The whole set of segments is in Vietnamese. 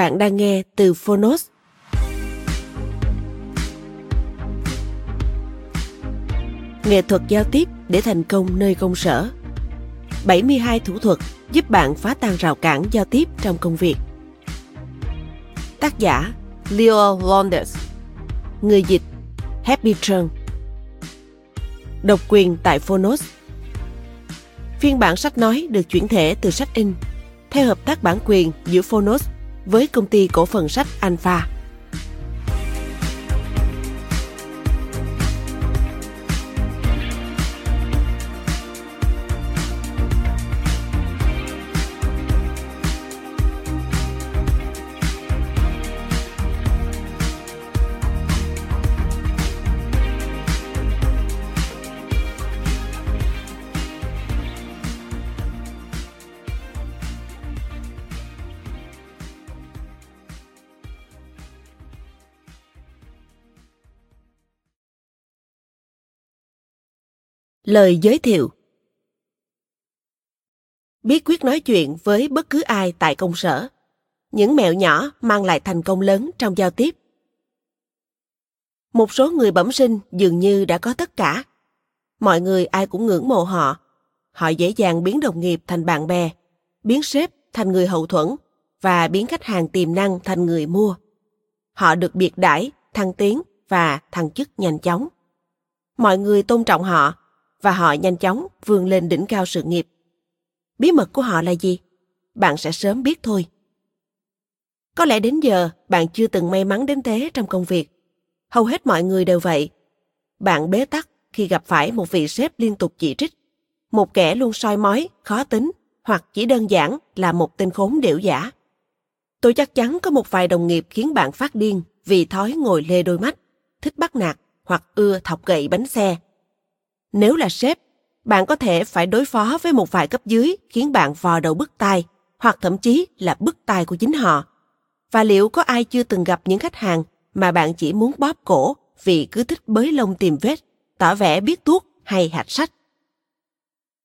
Bạn đang nghe từ Phonos. Nghệ thuật giao tiếp để thành công nơi công sở. 72 thủ thuật giúp bạn phá tan rào cản giao tiếp trong công việc. Tác giả Leo Londes Người dịch Happy Trân Độc quyền tại Phonos Phiên bản sách nói được chuyển thể từ sách in, theo hợp tác bản quyền giữa Phonos với công ty cổ phần sách Alpha. Lời giới thiệu Bí quyết nói chuyện với bất cứ ai tại công sở. Những mẹo nhỏ mang lại thành công lớn trong giao tiếp. Một số người bẩm sinh dường như đã có tất cả. Mọi người ai cũng ngưỡng mộ họ. Họ dễ dàng biến đồng nghiệp thành bạn bè, biến sếp thành người hậu thuẫn và biến khách hàng tiềm năng thành người mua. Họ được biệt đãi, thăng tiến và thăng chức nhanh chóng. Mọi người tôn trọng họ và họ nhanh chóng vươn lên đỉnh cao sự nghiệp. Bí mật của họ là gì? Bạn sẽ sớm biết thôi. Có lẽ đến giờ bạn chưa từng may mắn đến thế trong công việc. Hầu hết mọi người đều vậy. Bạn bế tắc khi gặp phải một vị sếp liên tục chỉ trích, một kẻ luôn soi mói, khó tính hoặc chỉ đơn giản là một tên khốn điểu giả. Tôi chắc chắn có một vài đồng nghiệp khiến bạn phát điên vì thói ngồi lê đôi mắt, thích bắt nạt hoặc ưa thọc gậy bánh xe nếu là sếp, bạn có thể phải đối phó với một vài cấp dưới khiến bạn vò đầu bứt tai, hoặc thậm chí là bứt tai của chính họ. Và liệu có ai chưa từng gặp những khách hàng mà bạn chỉ muốn bóp cổ vì cứ thích bới lông tìm vết, tỏ vẻ biết tuốt hay hạch sách?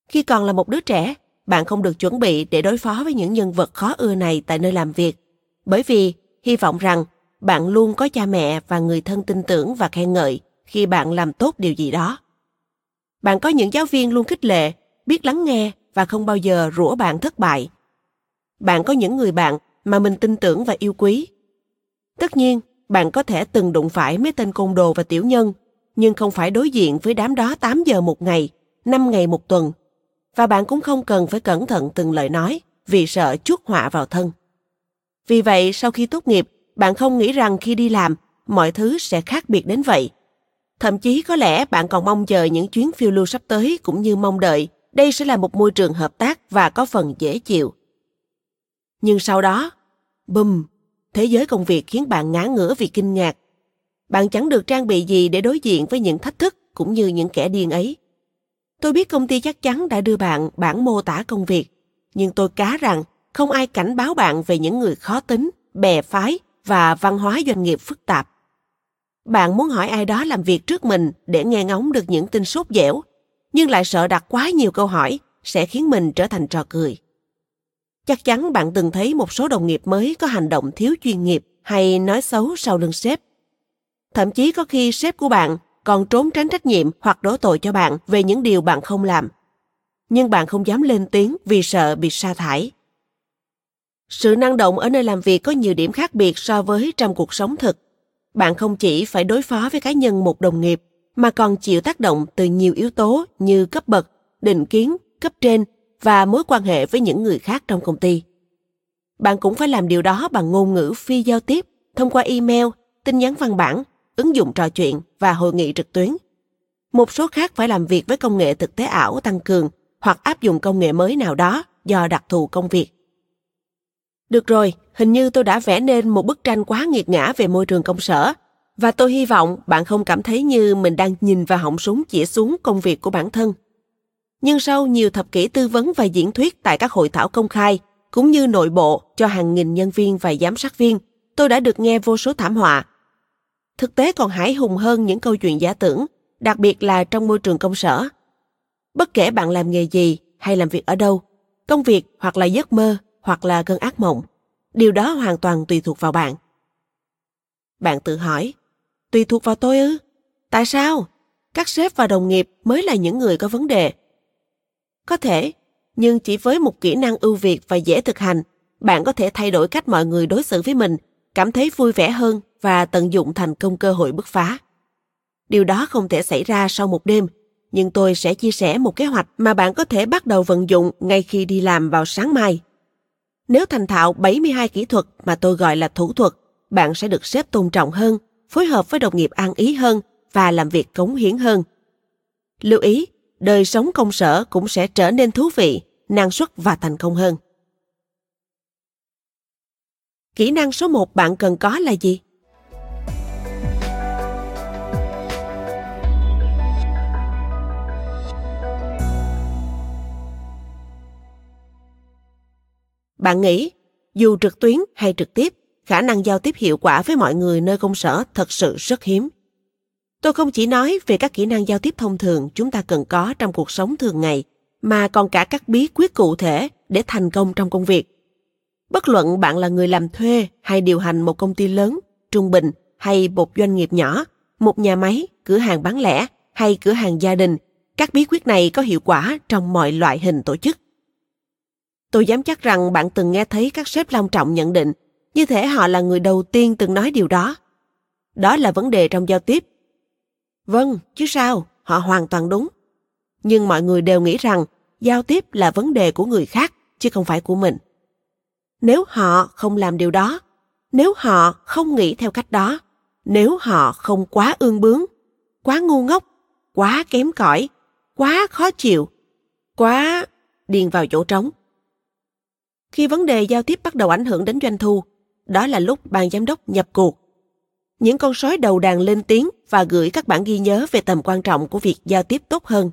Khi còn là một đứa trẻ, bạn không được chuẩn bị để đối phó với những nhân vật khó ưa này tại nơi làm việc, bởi vì hy vọng rằng bạn luôn có cha mẹ và người thân tin tưởng và khen ngợi khi bạn làm tốt điều gì đó bạn có những giáo viên luôn khích lệ biết lắng nghe và không bao giờ rủa bạn thất bại bạn có những người bạn mà mình tin tưởng và yêu quý tất nhiên bạn có thể từng đụng phải mấy tên côn đồ và tiểu nhân nhưng không phải đối diện với đám đó 8 giờ một ngày, 5 ngày một tuần. Và bạn cũng không cần phải cẩn thận từng lời nói vì sợ chuốc họa vào thân. Vì vậy, sau khi tốt nghiệp, bạn không nghĩ rằng khi đi làm, mọi thứ sẽ khác biệt đến vậy. Thậm chí có lẽ bạn còn mong chờ những chuyến phiêu lưu sắp tới cũng như mong đợi đây sẽ là một môi trường hợp tác và có phần dễ chịu. Nhưng sau đó, bùm, thế giới công việc khiến bạn ngã ngửa vì kinh ngạc. Bạn chẳng được trang bị gì để đối diện với những thách thức cũng như những kẻ điên ấy. Tôi biết công ty chắc chắn đã đưa bạn bản mô tả công việc, nhưng tôi cá rằng không ai cảnh báo bạn về những người khó tính, bè phái và văn hóa doanh nghiệp phức tạp. Bạn muốn hỏi ai đó làm việc trước mình để nghe ngóng được những tin sốt dẻo, nhưng lại sợ đặt quá nhiều câu hỏi sẽ khiến mình trở thành trò cười. Chắc chắn bạn từng thấy một số đồng nghiệp mới có hành động thiếu chuyên nghiệp hay nói xấu sau lưng sếp. Thậm chí có khi sếp của bạn còn trốn tránh trách nhiệm hoặc đổ tội cho bạn về những điều bạn không làm. nhưng bạn không dám lên tiếng vì sợ bị sa thải. Sự năng động ở nơi làm việc có nhiều điểm khác biệt so với trong cuộc sống thực. Bạn không chỉ phải đối phó với cá nhân một đồng nghiệp, mà còn chịu tác động từ nhiều yếu tố như cấp bậc, định kiến, cấp trên và mối quan hệ với những người khác trong công ty. Bạn cũng phải làm điều đó bằng ngôn ngữ phi giao tiếp, thông qua email, tin nhắn văn bản, ứng dụng trò chuyện và hội nghị trực tuyến. Một số khác phải làm việc với công nghệ thực tế ảo tăng cường hoặc áp dụng công nghệ mới nào đó do đặc thù công việc. Được rồi, hình như tôi đã vẽ nên một bức tranh quá nghiệt ngã về môi trường công sở và tôi hy vọng bạn không cảm thấy như mình đang nhìn vào họng súng chỉ xuống công việc của bản thân. Nhưng sau nhiều thập kỷ tư vấn và diễn thuyết tại các hội thảo công khai, cũng như nội bộ cho hàng nghìn nhân viên và giám sát viên, tôi đã được nghe vô số thảm họa. Thực tế còn hãi hùng hơn những câu chuyện giả tưởng, đặc biệt là trong môi trường công sở. Bất kể bạn làm nghề gì hay làm việc ở đâu, công việc hoặc là giấc mơ hoặc là cơn ác mộng, điều đó hoàn toàn tùy thuộc vào bạn. Bạn tự hỏi, tùy thuộc vào tôi ư? Tại sao? Các sếp và đồng nghiệp mới là những người có vấn đề. Có thể, nhưng chỉ với một kỹ năng ưu việt và dễ thực hành, bạn có thể thay đổi cách mọi người đối xử với mình, cảm thấy vui vẻ hơn và tận dụng thành công cơ hội bứt phá. Điều đó không thể xảy ra sau một đêm, nhưng tôi sẽ chia sẻ một kế hoạch mà bạn có thể bắt đầu vận dụng ngay khi đi làm vào sáng mai. Nếu thành thạo 72 kỹ thuật mà tôi gọi là thủ thuật, bạn sẽ được sếp tôn trọng hơn, phối hợp với đồng nghiệp an ý hơn và làm việc cống hiến hơn. Lưu ý, đời sống công sở cũng sẽ trở nên thú vị, năng suất và thành công hơn. Kỹ năng số 1 bạn cần có là gì? Bạn nghĩ, dù trực tuyến hay trực tiếp, khả năng giao tiếp hiệu quả với mọi người nơi công sở thật sự rất hiếm. Tôi không chỉ nói về các kỹ năng giao tiếp thông thường chúng ta cần có trong cuộc sống thường ngày, mà còn cả các bí quyết cụ thể để thành công trong công việc. Bất luận bạn là người làm thuê hay điều hành một công ty lớn, trung bình hay một doanh nghiệp nhỏ, một nhà máy, cửa hàng bán lẻ hay cửa hàng gia đình, các bí quyết này có hiệu quả trong mọi loại hình tổ chức. Tôi dám chắc rằng bạn từng nghe thấy các sếp long trọng nhận định, như thể họ là người đầu tiên từng nói điều đó. Đó là vấn đề trong giao tiếp. Vâng, chứ sao, họ hoàn toàn đúng. Nhưng mọi người đều nghĩ rằng giao tiếp là vấn đề của người khác, chứ không phải của mình. Nếu họ không làm điều đó, nếu họ không nghĩ theo cách đó, nếu họ không quá ương bướng, quá ngu ngốc, quá kém cỏi, quá khó chịu, quá điền vào chỗ trống khi vấn đề giao tiếp bắt đầu ảnh hưởng đến doanh thu, đó là lúc ban giám đốc nhập cuộc. Những con sói đầu đàn lên tiếng và gửi các bản ghi nhớ về tầm quan trọng của việc giao tiếp tốt hơn.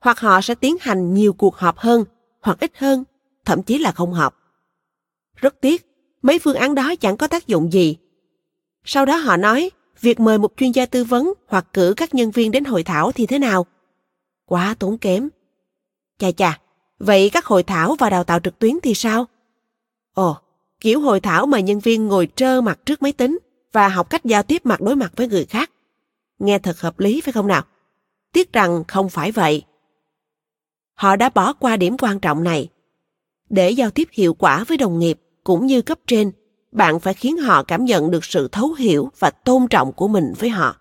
Hoặc họ sẽ tiến hành nhiều cuộc họp hơn, hoặc ít hơn, thậm chí là không họp. Rất tiếc, mấy phương án đó chẳng có tác dụng gì. Sau đó họ nói, việc mời một chuyên gia tư vấn hoặc cử các nhân viên đến hội thảo thì thế nào? Quá tốn kém. Chà chà, vậy các hội thảo và đào tạo trực tuyến thì sao? Ồ, kiểu hội thảo mà nhân viên ngồi trơ mặt trước máy tính và học cách giao tiếp mặt đối mặt với người khác. Nghe thật hợp lý phải không nào? Tiếc rằng không phải vậy. Họ đã bỏ qua điểm quan trọng này. Để giao tiếp hiệu quả với đồng nghiệp cũng như cấp trên, bạn phải khiến họ cảm nhận được sự thấu hiểu và tôn trọng của mình với họ.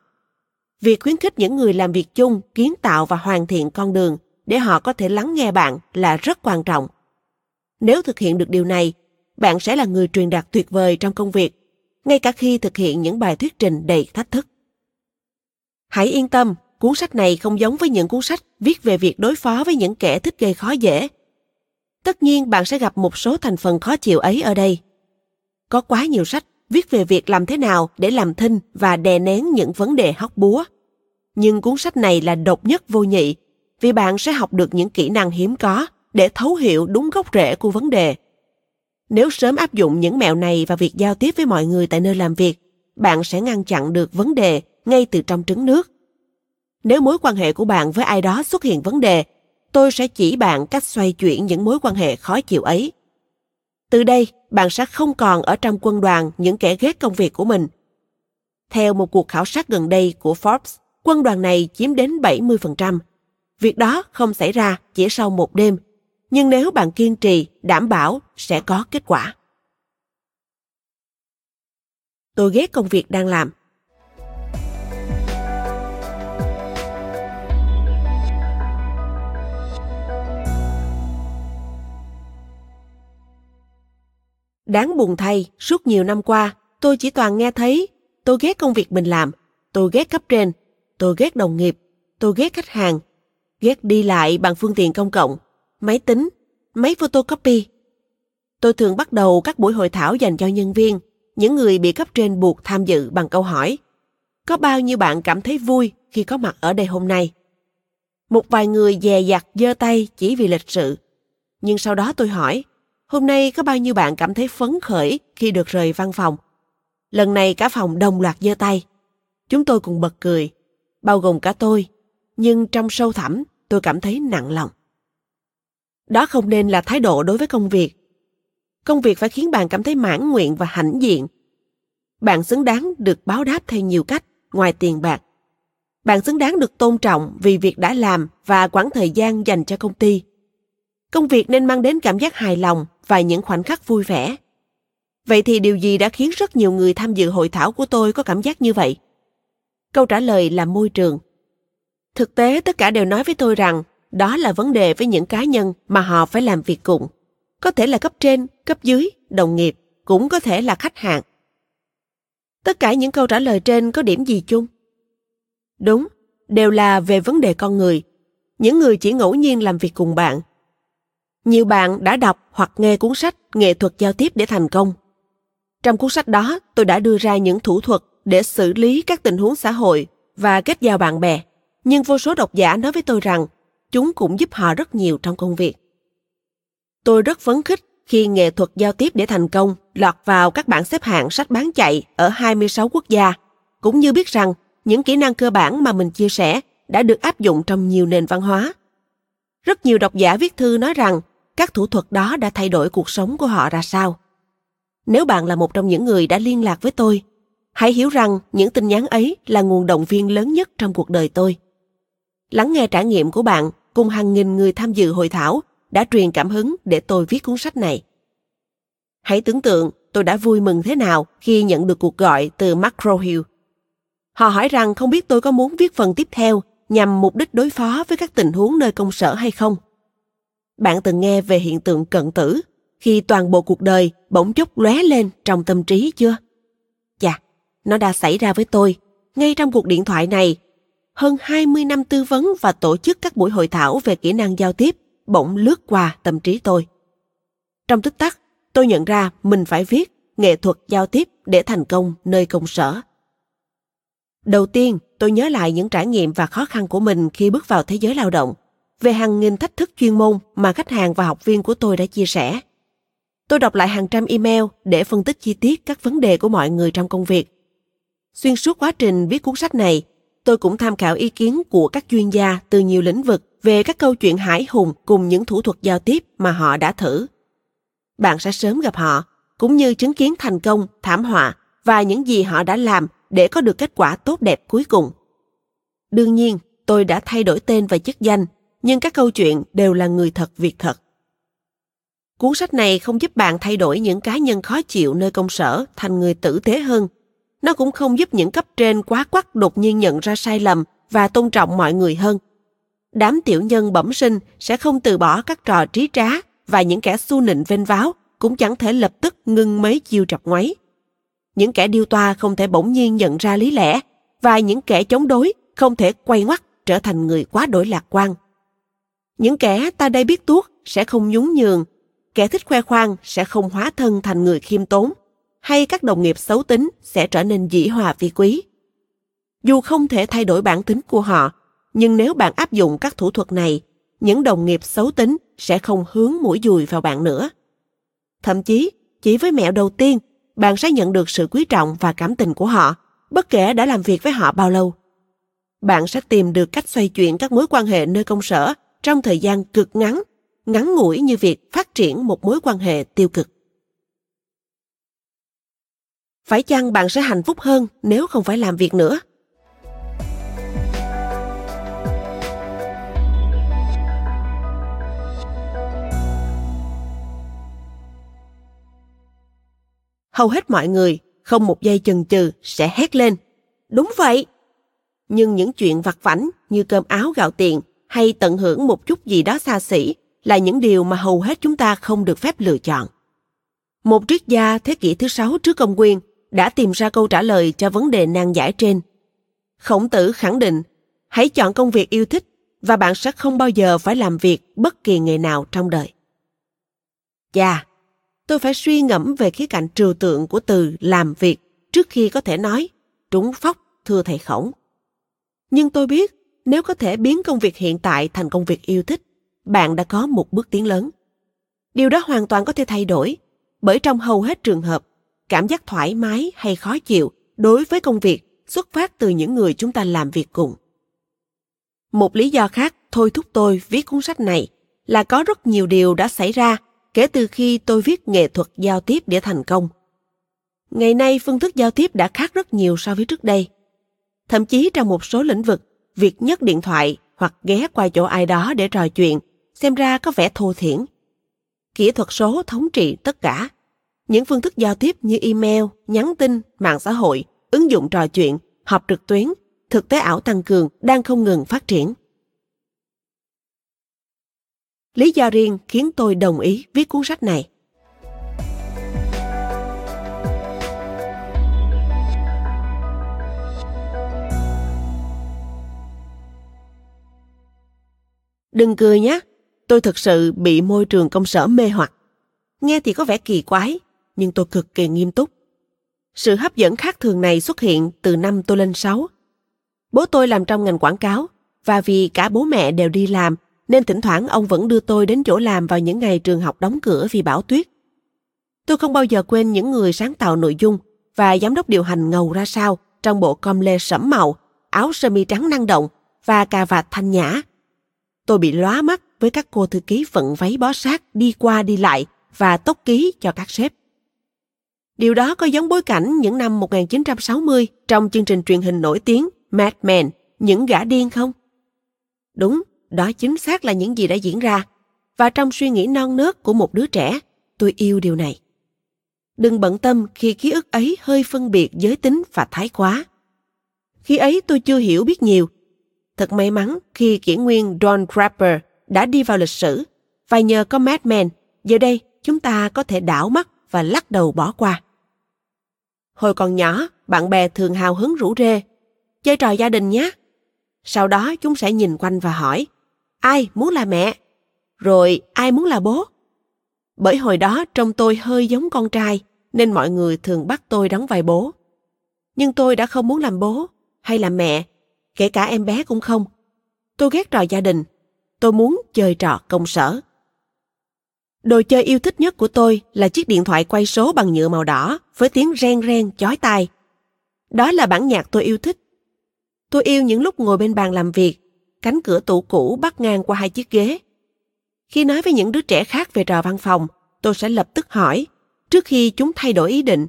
Việc khuyến khích những người làm việc chung kiến tạo và hoàn thiện con đường để họ có thể lắng nghe bạn là rất quan trọng. Nếu thực hiện được điều này, bạn sẽ là người truyền đạt tuyệt vời trong công việc, ngay cả khi thực hiện những bài thuyết trình đầy thách thức. Hãy yên tâm, cuốn sách này không giống với những cuốn sách viết về việc đối phó với những kẻ thích gây khó dễ. Tất nhiên bạn sẽ gặp một số thành phần khó chịu ấy ở đây. Có quá nhiều sách viết về việc làm thế nào để làm thinh và đè nén những vấn đề hóc búa. Nhưng cuốn sách này là độc nhất vô nhị vì bạn sẽ học được những kỹ năng hiếm có để thấu hiểu đúng gốc rễ của vấn đề nếu sớm áp dụng những mẹo này vào việc giao tiếp với mọi người tại nơi làm việc, bạn sẽ ngăn chặn được vấn đề ngay từ trong trứng nước. Nếu mối quan hệ của bạn với ai đó xuất hiện vấn đề, tôi sẽ chỉ bạn cách xoay chuyển những mối quan hệ khó chịu ấy. Từ đây, bạn sẽ không còn ở trong quân đoàn những kẻ ghét công việc của mình. Theo một cuộc khảo sát gần đây của Forbes, quân đoàn này chiếm đến 70%. việc đó không xảy ra chỉ sau một đêm nhưng nếu bạn kiên trì đảm bảo sẽ có kết quả. Tôi ghét công việc đang làm. Đáng buồn thay, suốt nhiều năm qua, tôi chỉ toàn nghe thấy tôi ghét công việc mình làm, tôi ghét cấp trên, tôi ghét đồng nghiệp, tôi ghét khách hàng, ghét đi lại bằng phương tiện công cộng, máy tính, máy photocopy. Tôi thường bắt đầu các buổi hội thảo dành cho nhân viên, những người bị cấp trên buộc tham dự bằng câu hỏi Có bao nhiêu bạn cảm thấy vui khi có mặt ở đây hôm nay? Một vài người dè dặt giơ tay chỉ vì lịch sự. Nhưng sau đó tôi hỏi, hôm nay có bao nhiêu bạn cảm thấy phấn khởi khi được rời văn phòng? Lần này cả phòng đồng loạt giơ tay. Chúng tôi cùng bật cười, bao gồm cả tôi, nhưng trong sâu thẳm tôi cảm thấy nặng lòng. Đó không nên là thái độ đối với công việc. Công việc phải khiến bạn cảm thấy mãn nguyện và hãnh diện. Bạn xứng đáng được báo đáp theo nhiều cách, ngoài tiền bạc. Bạn xứng đáng được tôn trọng vì việc đã làm và quãng thời gian dành cho công ty. Công việc nên mang đến cảm giác hài lòng và những khoảnh khắc vui vẻ. Vậy thì điều gì đã khiến rất nhiều người tham dự hội thảo của tôi có cảm giác như vậy? Câu trả lời là môi trường. Thực tế, tất cả đều nói với tôi rằng đó là vấn đề với những cá nhân mà họ phải làm việc cùng. Có thể là cấp trên, cấp dưới, đồng nghiệp, cũng có thể là khách hàng. Tất cả những câu trả lời trên có điểm gì chung? Đúng, đều là về vấn đề con người. Những người chỉ ngẫu nhiên làm việc cùng bạn. Nhiều bạn đã đọc hoặc nghe cuốn sách Nghệ thuật giao tiếp để thành công trong cuốn sách đó, tôi đã đưa ra những thủ thuật để xử lý các tình huống xã hội và kết giao bạn bè. Nhưng vô số độc giả nói với tôi rằng chúng cũng giúp họ rất nhiều trong công việc. Tôi rất phấn khích khi nghệ thuật giao tiếp để thành công lọt vào các bảng xếp hạng sách bán chạy ở 26 quốc gia, cũng như biết rằng những kỹ năng cơ bản mà mình chia sẻ đã được áp dụng trong nhiều nền văn hóa. Rất nhiều độc giả viết thư nói rằng các thủ thuật đó đã thay đổi cuộc sống của họ ra sao. Nếu bạn là một trong những người đã liên lạc với tôi, hãy hiểu rằng những tin nhắn ấy là nguồn động viên lớn nhất trong cuộc đời tôi. Lắng nghe trải nghiệm của bạn cùng hàng nghìn người tham dự hội thảo đã truyền cảm hứng để tôi viết cuốn sách này. Hãy tưởng tượng tôi đã vui mừng thế nào khi nhận được cuộc gọi từ McGraw-Hill. Họ hỏi rằng không biết tôi có muốn viết phần tiếp theo nhằm mục đích đối phó với các tình huống nơi công sở hay không. Bạn từng nghe về hiện tượng cận tử khi toàn bộ cuộc đời bỗng chốc lóe lên trong tâm trí chưa? Chà, nó đã xảy ra với tôi, ngay trong cuộc điện thoại này. Hơn 20 năm tư vấn và tổ chức các buổi hội thảo về kỹ năng giao tiếp bỗng lướt qua tâm trí tôi. Trong tích tắc, tôi nhận ra mình phải viết nghệ thuật giao tiếp để thành công nơi công sở. Đầu tiên, tôi nhớ lại những trải nghiệm và khó khăn của mình khi bước vào thế giới lao động, về hàng nghìn thách thức chuyên môn mà khách hàng và học viên của tôi đã chia sẻ. Tôi đọc lại hàng trăm email để phân tích chi tiết các vấn đề của mọi người trong công việc. Xuyên suốt quá trình viết cuốn sách này, tôi cũng tham khảo ý kiến của các chuyên gia từ nhiều lĩnh vực về các câu chuyện hải hùng cùng những thủ thuật giao tiếp mà họ đã thử. Bạn sẽ sớm gặp họ, cũng như chứng kiến thành công, thảm họa và những gì họ đã làm để có được kết quả tốt đẹp cuối cùng. Đương nhiên, tôi đã thay đổi tên và chức danh, nhưng các câu chuyện đều là người thật việc thật. Cuốn sách này không giúp bạn thay đổi những cá nhân khó chịu nơi công sở thành người tử tế hơn. Nó cũng không giúp những cấp trên quá quắc đột nhiên nhận ra sai lầm và tôn trọng mọi người hơn. Đám tiểu nhân bẩm sinh sẽ không từ bỏ các trò trí trá và những kẻ xu nịnh vênh váo cũng chẳng thể lập tức ngưng mấy chiêu trọc ngoáy. Những kẻ điêu toa không thể bỗng nhiên nhận ra lý lẽ và những kẻ chống đối không thể quay ngoắt trở thành người quá đổi lạc quan. Những kẻ ta đây biết tuốt sẽ không nhún nhường kẻ thích khoe khoang sẽ không hóa thân thành người khiêm tốn, hay các đồng nghiệp xấu tính sẽ trở nên dĩ hòa vi quý. Dù không thể thay đổi bản tính của họ, nhưng nếu bạn áp dụng các thủ thuật này, những đồng nghiệp xấu tính sẽ không hướng mũi dùi vào bạn nữa. Thậm chí, chỉ với mẹo đầu tiên, bạn sẽ nhận được sự quý trọng và cảm tình của họ, bất kể đã làm việc với họ bao lâu. Bạn sẽ tìm được cách xoay chuyển các mối quan hệ nơi công sở trong thời gian cực ngắn ngắn ngủi như việc phát triển một mối quan hệ tiêu cực phải chăng bạn sẽ hạnh phúc hơn nếu không phải làm việc nữa? Hầu hết mọi người không một giây chần chừ sẽ hét lên, đúng vậy! Nhưng những chuyện vặt vảnh như cơm áo gạo tiền hay tận hưởng một chút gì đó xa xỉ là những điều mà hầu hết chúng ta không được phép lựa chọn. Một triết gia thế kỷ thứ sáu trước công nguyên đã tìm ra câu trả lời cho vấn đề nan giải trên. Khổng tử khẳng định, hãy chọn công việc yêu thích và bạn sẽ không bao giờ phải làm việc bất kỳ nghề nào trong đời. Chà, tôi phải suy ngẫm về khía cạnh trừu tượng của từ làm việc trước khi có thể nói trúng phóc thưa thầy khổng. Nhưng tôi biết nếu có thể biến công việc hiện tại thành công việc yêu thích, bạn đã có một bước tiến lớn. Điều đó hoàn toàn có thể thay đổi, bởi trong hầu hết trường hợp, cảm giác thoải mái hay khó chịu đối với công việc xuất phát từ những người chúng ta làm việc cùng. Một lý do khác thôi thúc tôi viết cuốn sách này là có rất nhiều điều đã xảy ra kể từ khi tôi viết nghệ thuật giao tiếp để thành công. Ngày nay phương thức giao tiếp đã khác rất nhiều so với trước đây. Thậm chí trong một số lĩnh vực, việc nhấc điện thoại hoặc ghé qua chỗ ai đó để trò chuyện xem ra có vẻ thô thiển. Kỹ thuật số thống trị tất cả. Những phương thức giao tiếp như email, nhắn tin, mạng xã hội, ứng dụng trò chuyện, họp trực tuyến, thực tế ảo tăng cường đang không ngừng phát triển. Lý do riêng khiến tôi đồng ý viết cuốn sách này. Đừng cười nhé, tôi thực sự bị môi trường công sở mê hoặc. Nghe thì có vẻ kỳ quái, nhưng tôi cực kỳ nghiêm túc. Sự hấp dẫn khác thường này xuất hiện từ năm tôi lên 6. Bố tôi làm trong ngành quảng cáo, và vì cả bố mẹ đều đi làm, nên thỉnh thoảng ông vẫn đưa tôi đến chỗ làm vào những ngày trường học đóng cửa vì bão tuyết. Tôi không bao giờ quên những người sáng tạo nội dung và giám đốc điều hành ngầu ra sao trong bộ com lê sẫm màu, áo sơ mi trắng năng động và cà vạt thanh nhã tôi bị lóa mắt với các cô thư ký vận váy bó sát đi qua đi lại và tốc ký cho các sếp. Điều đó có giống bối cảnh những năm 1960 trong chương trình truyền hình nổi tiếng Mad Men, những gã điên không? Đúng, đó chính xác là những gì đã diễn ra. Và trong suy nghĩ non nớt của một đứa trẻ, tôi yêu điều này. Đừng bận tâm khi ký ức ấy hơi phân biệt giới tính và thái quá. Khi ấy tôi chưa hiểu biết nhiều Thật may mắn khi kỷ nguyên Don Draper đã đi vào lịch sử và nhờ có Mad Men, giờ đây chúng ta có thể đảo mắt và lắc đầu bỏ qua. Hồi còn nhỏ, bạn bè thường hào hứng rủ rê, chơi trò gia đình nhé. Sau đó chúng sẽ nhìn quanh và hỏi, ai muốn là mẹ? Rồi ai muốn là bố? Bởi hồi đó trông tôi hơi giống con trai, nên mọi người thường bắt tôi đóng vai bố. Nhưng tôi đã không muốn làm bố hay làm mẹ kể cả em bé cũng không. Tôi ghét trò gia đình, tôi muốn chơi trò công sở. Đồ chơi yêu thích nhất của tôi là chiếc điện thoại quay số bằng nhựa màu đỏ với tiếng ren ren chói tai. Đó là bản nhạc tôi yêu thích. Tôi yêu những lúc ngồi bên bàn làm việc, cánh cửa tủ cũ bắt ngang qua hai chiếc ghế. Khi nói với những đứa trẻ khác về trò văn phòng, tôi sẽ lập tức hỏi, trước khi chúng thay đổi ý định,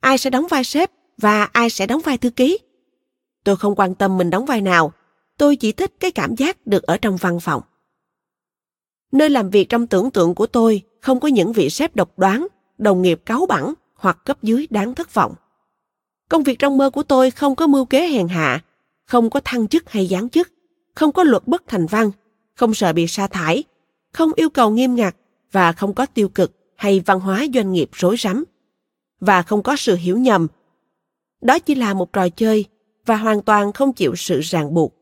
ai sẽ đóng vai sếp và ai sẽ đóng vai thư ký. Tôi không quan tâm mình đóng vai nào, tôi chỉ thích cái cảm giác được ở trong văn phòng. Nơi làm việc trong tưởng tượng của tôi không có những vị sếp độc đoán, đồng nghiệp cáu bẳn hoặc cấp dưới đáng thất vọng. Công việc trong mơ của tôi không có mưu kế hèn hạ, không có thăng chức hay giáng chức, không có luật bất thành văn, không sợ bị sa thải, không yêu cầu nghiêm ngặt và không có tiêu cực hay văn hóa doanh nghiệp rối rắm và không có sự hiểu nhầm. Đó chỉ là một trò chơi và hoàn toàn không chịu sự ràng buộc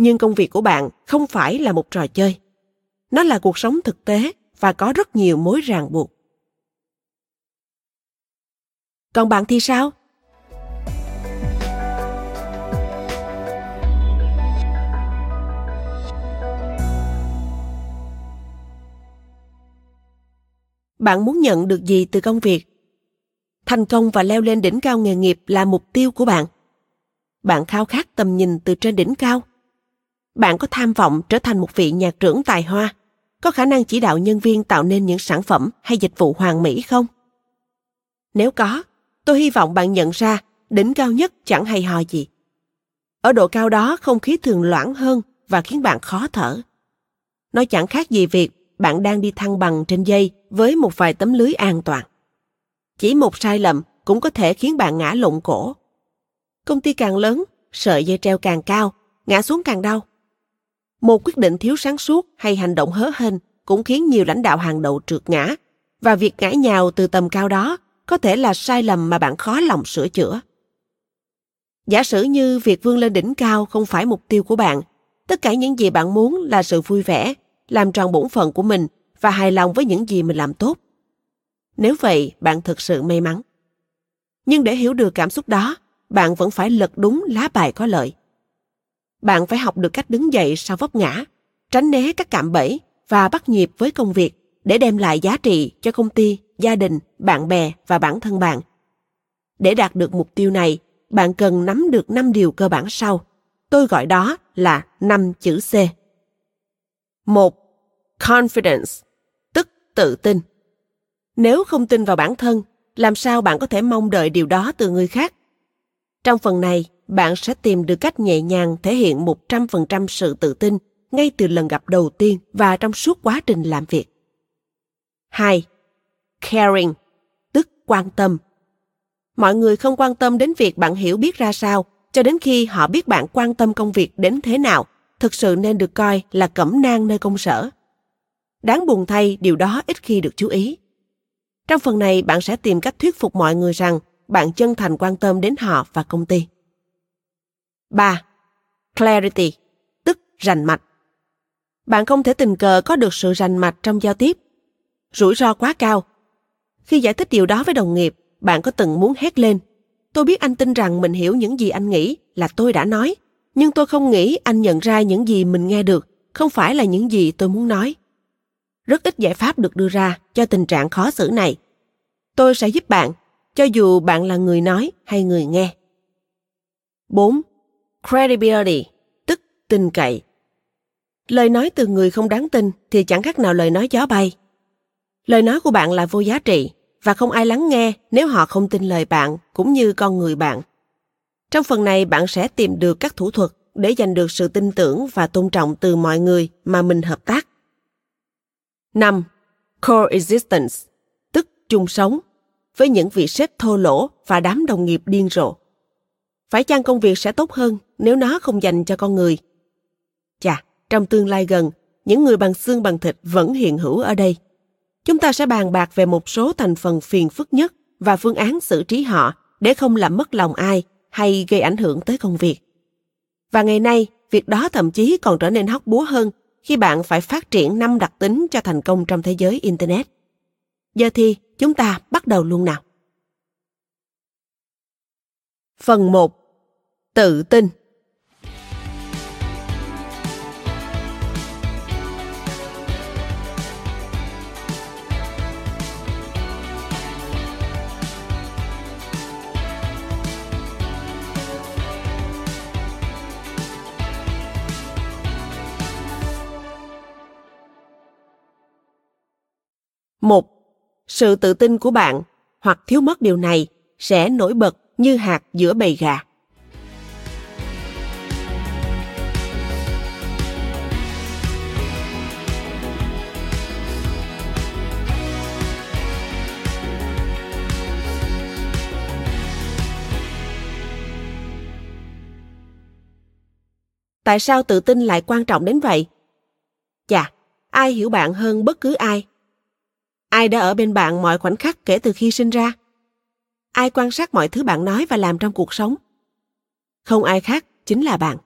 nhưng công việc của bạn không phải là một trò chơi nó là cuộc sống thực tế và có rất nhiều mối ràng buộc. Còn bạn thì sao? Bạn muốn nhận được gì từ công việc? Thành công và leo lên đỉnh cao nghề nghiệp là mục tiêu của bạn. Bạn khao khát tầm nhìn từ trên đỉnh cao. Bạn có tham vọng trở thành một vị nhạc trưởng tài hoa có khả năng chỉ đạo nhân viên tạo nên những sản phẩm hay dịch vụ hoàn mỹ không nếu có tôi hy vọng bạn nhận ra đỉnh cao nhất chẳng hay ho gì ở độ cao đó không khí thường loãng hơn và khiến bạn khó thở nó chẳng khác gì việc bạn đang đi thăng bằng trên dây với một vài tấm lưới an toàn chỉ một sai lầm cũng có thể khiến bạn ngã lộn cổ. Công ty càng lớn, sợi dây treo càng cao, ngã xuống càng đau. Một quyết định thiếu sáng suốt hay hành động hớ hênh cũng khiến nhiều lãnh đạo hàng đầu trượt ngã, và việc ngã nhào từ tầm cao đó có thể là sai lầm mà bạn khó lòng sửa chữa. Giả sử như việc vươn lên đỉnh cao không phải mục tiêu của bạn, tất cả những gì bạn muốn là sự vui vẻ, làm tròn bổn phận của mình và hài lòng với những gì mình làm tốt. Nếu vậy, bạn thực sự may mắn. Nhưng để hiểu được cảm xúc đó, bạn vẫn phải lật đúng lá bài có lợi. Bạn phải học được cách đứng dậy sau vấp ngã, tránh né các cạm bẫy và bắt nhịp với công việc để đem lại giá trị cho công ty, gia đình, bạn bè và bản thân bạn. Để đạt được mục tiêu này, bạn cần nắm được 5 điều cơ bản sau. Tôi gọi đó là 5 chữ C. 1. Confidence, tức tự tin. Nếu không tin vào bản thân, làm sao bạn có thể mong đợi điều đó từ người khác? Trong phần này, bạn sẽ tìm được cách nhẹ nhàng thể hiện 100% sự tự tin ngay từ lần gặp đầu tiên và trong suốt quá trình làm việc. 2. Caring, tức quan tâm. Mọi người không quan tâm đến việc bạn hiểu biết ra sao cho đến khi họ biết bạn quan tâm công việc đến thế nào, thực sự nên được coi là cẩm nang nơi công sở. Đáng buồn thay, điều đó ít khi được chú ý. Trong phần này, bạn sẽ tìm cách thuyết phục mọi người rằng bạn chân thành quan tâm đến họ và công ty. 3. Clarity, tức rành mạch. Bạn không thể tình cờ có được sự rành mạch trong giao tiếp. Rủi ro quá cao. Khi giải thích điều đó với đồng nghiệp, bạn có từng muốn hét lên. Tôi biết anh tin rằng mình hiểu những gì anh nghĩ là tôi đã nói, nhưng tôi không nghĩ anh nhận ra những gì mình nghe được, không phải là những gì tôi muốn nói. Rất ít giải pháp được đưa ra cho tình trạng khó xử này. Tôi sẽ giúp bạn, cho dù bạn là người nói hay người nghe. 4. Credibility, tức tin cậy. Lời nói từ người không đáng tin thì chẳng khác nào lời nói gió bay. Lời nói của bạn là vô giá trị và không ai lắng nghe nếu họ không tin lời bạn cũng như con người bạn. Trong phần này bạn sẽ tìm được các thủ thuật để giành được sự tin tưởng và tôn trọng từ mọi người mà mình hợp tác. 5. Coexistence, tức chung sống, với những vị sếp thô lỗ và đám đồng nghiệp điên rồ. Phải chăng công việc sẽ tốt hơn nếu nó không dành cho con người? Chà, trong tương lai gần, những người bằng xương bằng thịt vẫn hiện hữu ở đây. Chúng ta sẽ bàn bạc về một số thành phần phiền phức nhất và phương án xử trí họ để không làm mất lòng ai hay gây ảnh hưởng tới công việc. Và ngày nay, việc đó thậm chí còn trở nên hóc búa hơn khi bạn phải phát triển năm đặc tính cho thành công trong thế giới Internet. Giờ thì chúng ta bắt đầu luôn nào. Phần 1. Tự tin Một, sự tự tin của bạn hoặc thiếu mất điều này sẽ nổi bật như hạt giữa bầy gà. Tại sao tự tin lại quan trọng đến vậy? Chà, ai hiểu bạn hơn bất cứ ai ai đã ở bên bạn mọi khoảnh khắc kể từ khi sinh ra? Ai quan sát mọi thứ bạn nói và làm trong cuộc sống? Không ai khác chính là bạn.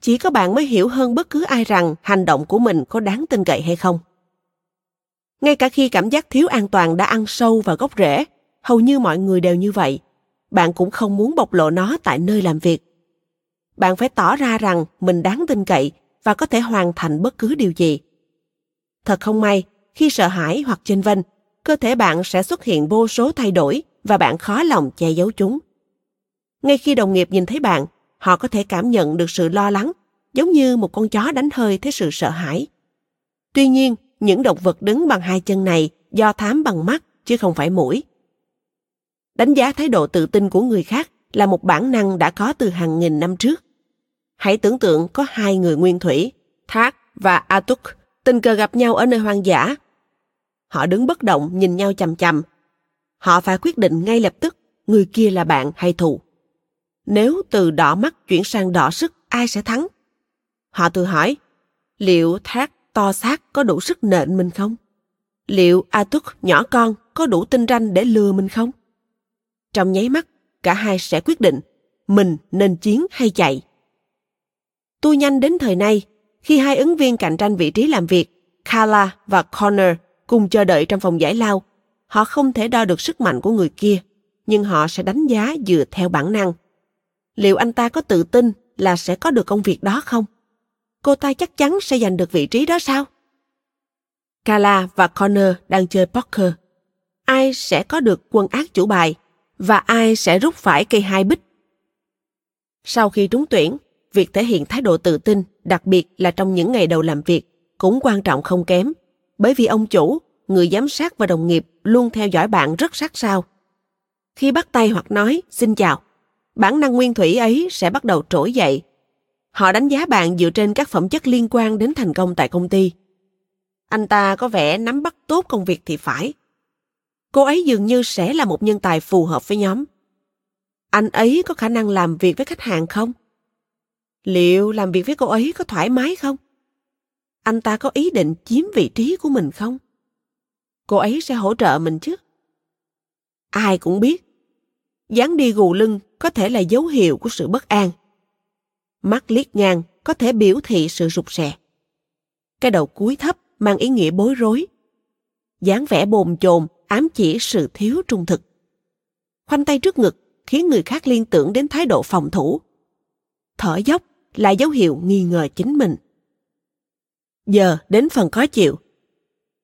Chỉ có bạn mới hiểu hơn bất cứ ai rằng hành động của mình có đáng tin cậy hay không. Ngay cả khi cảm giác thiếu an toàn đã ăn sâu vào gốc rễ, hầu như mọi người đều như vậy. Bạn cũng không muốn bộc lộ nó tại nơi làm việc. Bạn phải tỏ ra rằng mình đáng tin cậy và có thể hoàn thành bất cứ điều gì. Thật không may khi sợ hãi hoặc chênh vênh, cơ thể bạn sẽ xuất hiện vô số thay đổi và bạn khó lòng che giấu chúng. Ngay khi đồng nghiệp nhìn thấy bạn, họ có thể cảm nhận được sự lo lắng, giống như một con chó đánh hơi thấy sự sợ hãi. Tuy nhiên, những động vật đứng bằng hai chân này do thám bằng mắt chứ không phải mũi. Đánh giá thái độ tự tin của người khác là một bản năng đã có từ hàng nghìn năm trước. Hãy tưởng tượng có hai người nguyên thủy, Thác và Atuk, tình cờ gặp nhau ở nơi hoang dã Họ đứng bất động nhìn nhau chằm chằm. họ phải quyết định ngay lập tức người kia là bạn hay thù. Nếu từ đỏ mắt chuyển sang đỏ sức, ai sẽ thắng? Họ tự hỏi, liệu thác to xác có đủ sức nện mình không? Liệu A Túc nhỏ con có đủ tinh ranh để lừa mình không? Trong nháy mắt, cả hai sẽ quyết định mình nên chiến hay chạy. Tôi nhanh đến thời nay, khi hai ứng viên cạnh tranh vị trí làm việc, kala và Connor cùng chờ đợi trong phòng giải lao, họ không thể đo được sức mạnh của người kia, nhưng họ sẽ đánh giá dựa theo bản năng. Liệu anh ta có tự tin là sẽ có được công việc đó không? Cô ta chắc chắn sẽ giành được vị trí đó sao? Carla và Connor đang chơi poker. Ai sẽ có được quân ác chủ bài và ai sẽ rút phải cây hai bích? Sau khi trúng tuyển, việc thể hiện thái độ tự tin, đặc biệt là trong những ngày đầu làm việc, cũng quan trọng không kém, bởi vì ông chủ, người giám sát và đồng nghiệp luôn theo dõi bạn rất sát sao. Khi bắt tay hoặc nói xin chào, bản năng nguyên thủy ấy sẽ bắt đầu trỗi dậy. Họ đánh giá bạn dựa trên các phẩm chất liên quan đến thành công tại công ty. Anh ta có vẻ nắm bắt tốt công việc thì phải. Cô ấy dường như sẽ là một nhân tài phù hợp với nhóm. Anh ấy có khả năng làm việc với khách hàng không? Liệu làm việc với cô ấy có thoải mái không? Anh ta có ý định chiếm vị trí của mình không? Cô ấy sẽ hỗ trợ mình chứ? Ai cũng biết, dáng đi gù lưng có thể là dấu hiệu của sự bất an. Mắt liếc ngang có thể biểu thị sự rụt rè. Cái đầu cúi thấp mang ý nghĩa bối rối. dáng vẻ bồn chồn ám chỉ sự thiếu trung thực. Khoanh tay trước ngực khiến người khác liên tưởng đến thái độ phòng thủ. Thở dốc là dấu hiệu nghi ngờ chính mình. Giờ đến phần khó chịu.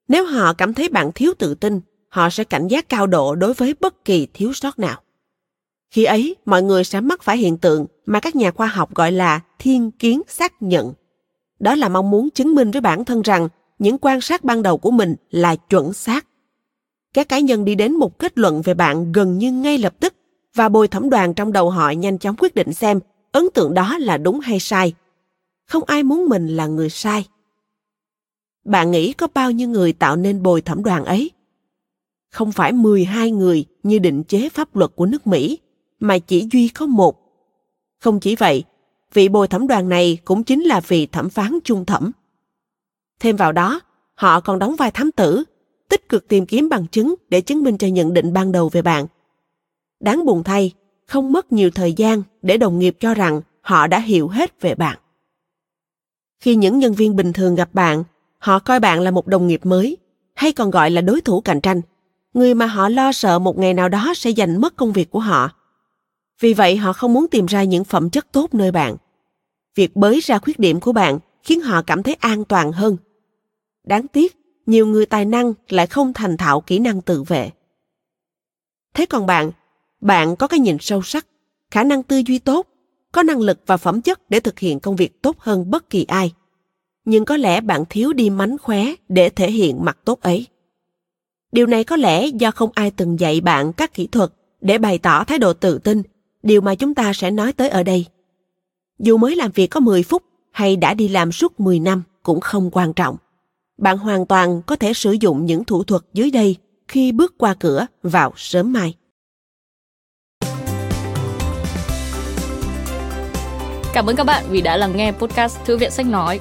Nếu họ cảm thấy bạn thiếu tự tin, họ sẽ cảnh giác cao độ đối với bất kỳ thiếu sót nào. Khi ấy, mọi người sẽ mắc phải hiện tượng mà các nhà khoa học gọi là thiên kiến xác nhận. Đó là mong muốn chứng minh với bản thân rằng những quan sát ban đầu của mình là chuẩn xác. Các cá nhân đi đến một kết luận về bạn gần như ngay lập tức và bồi thẩm đoàn trong đầu họ nhanh chóng quyết định xem ấn tượng đó là đúng hay sai. Không ai muốn mình là người sai. Bạn nghĩ có bao nhiêu người tạo nên bồi thẩm đoàn ấy? Không phải 12 người như định chế pháp luật của nước Mỹ, mà chỉ duy có một. Không chỉ vậy, vị bồi thẩm đoàn này cũng chính là vị thẩm phán trung thẩm. Thêm vào đó, họ còn đóng vai thám tử, tích cực tìm kiếm bằng chứng để chứng minh cho nhận định ban đầu về bạn. Đáng buồn thay, không mất nhiều thời gian để đồng nghiệp cho rằng họ đã hiểu hết về bạn. Khi những nhân viên bình thường gặp bạn, họ coi bạn là một đồng nghiệp mới, hay còn gọi là đối thủ cạnh tranh, người mà họ lo sợ một ngày nào đó sẽ giành mất công việc của họ. Vì vậy họ không muốn tìm ra những phẩm chất tốt nơi bạn. Việc bới ra khuyết điểm của bạn khiến họ cảm thấy an toàn hơn. Đáng tiếc, nhiều người tài năng lại không thành thạo kỹ năng tự vệ. Thế còn bạn, bạn có cái nhìn sâu sắc, khả năng tư duy tốt, có năng lực và phẩm chất để thực hiện công việc tốt hơn bất kỳ ai. Nhưng có lẽ bạn thiếu đi mánh khóe để thể hiện mặt tốt ấy. Điều này có lẽ do không ai từng dạy bạn các kỹ thuật để bày tỏ thái độ tự tin, điều mà chúng ta sẽ nói tới ở đây. Dù mới làm việc có 10 phút hay đã đi làm suốt 10 năm cũng không quan trọng. Bạn hoàn toàn có thể sử dụng những thủ thuật dưới đây khi bước qua cửa vào sớm mai. Cảm ơn các bạn vì đã lắng nghe podcast Thư viện Sách Nói.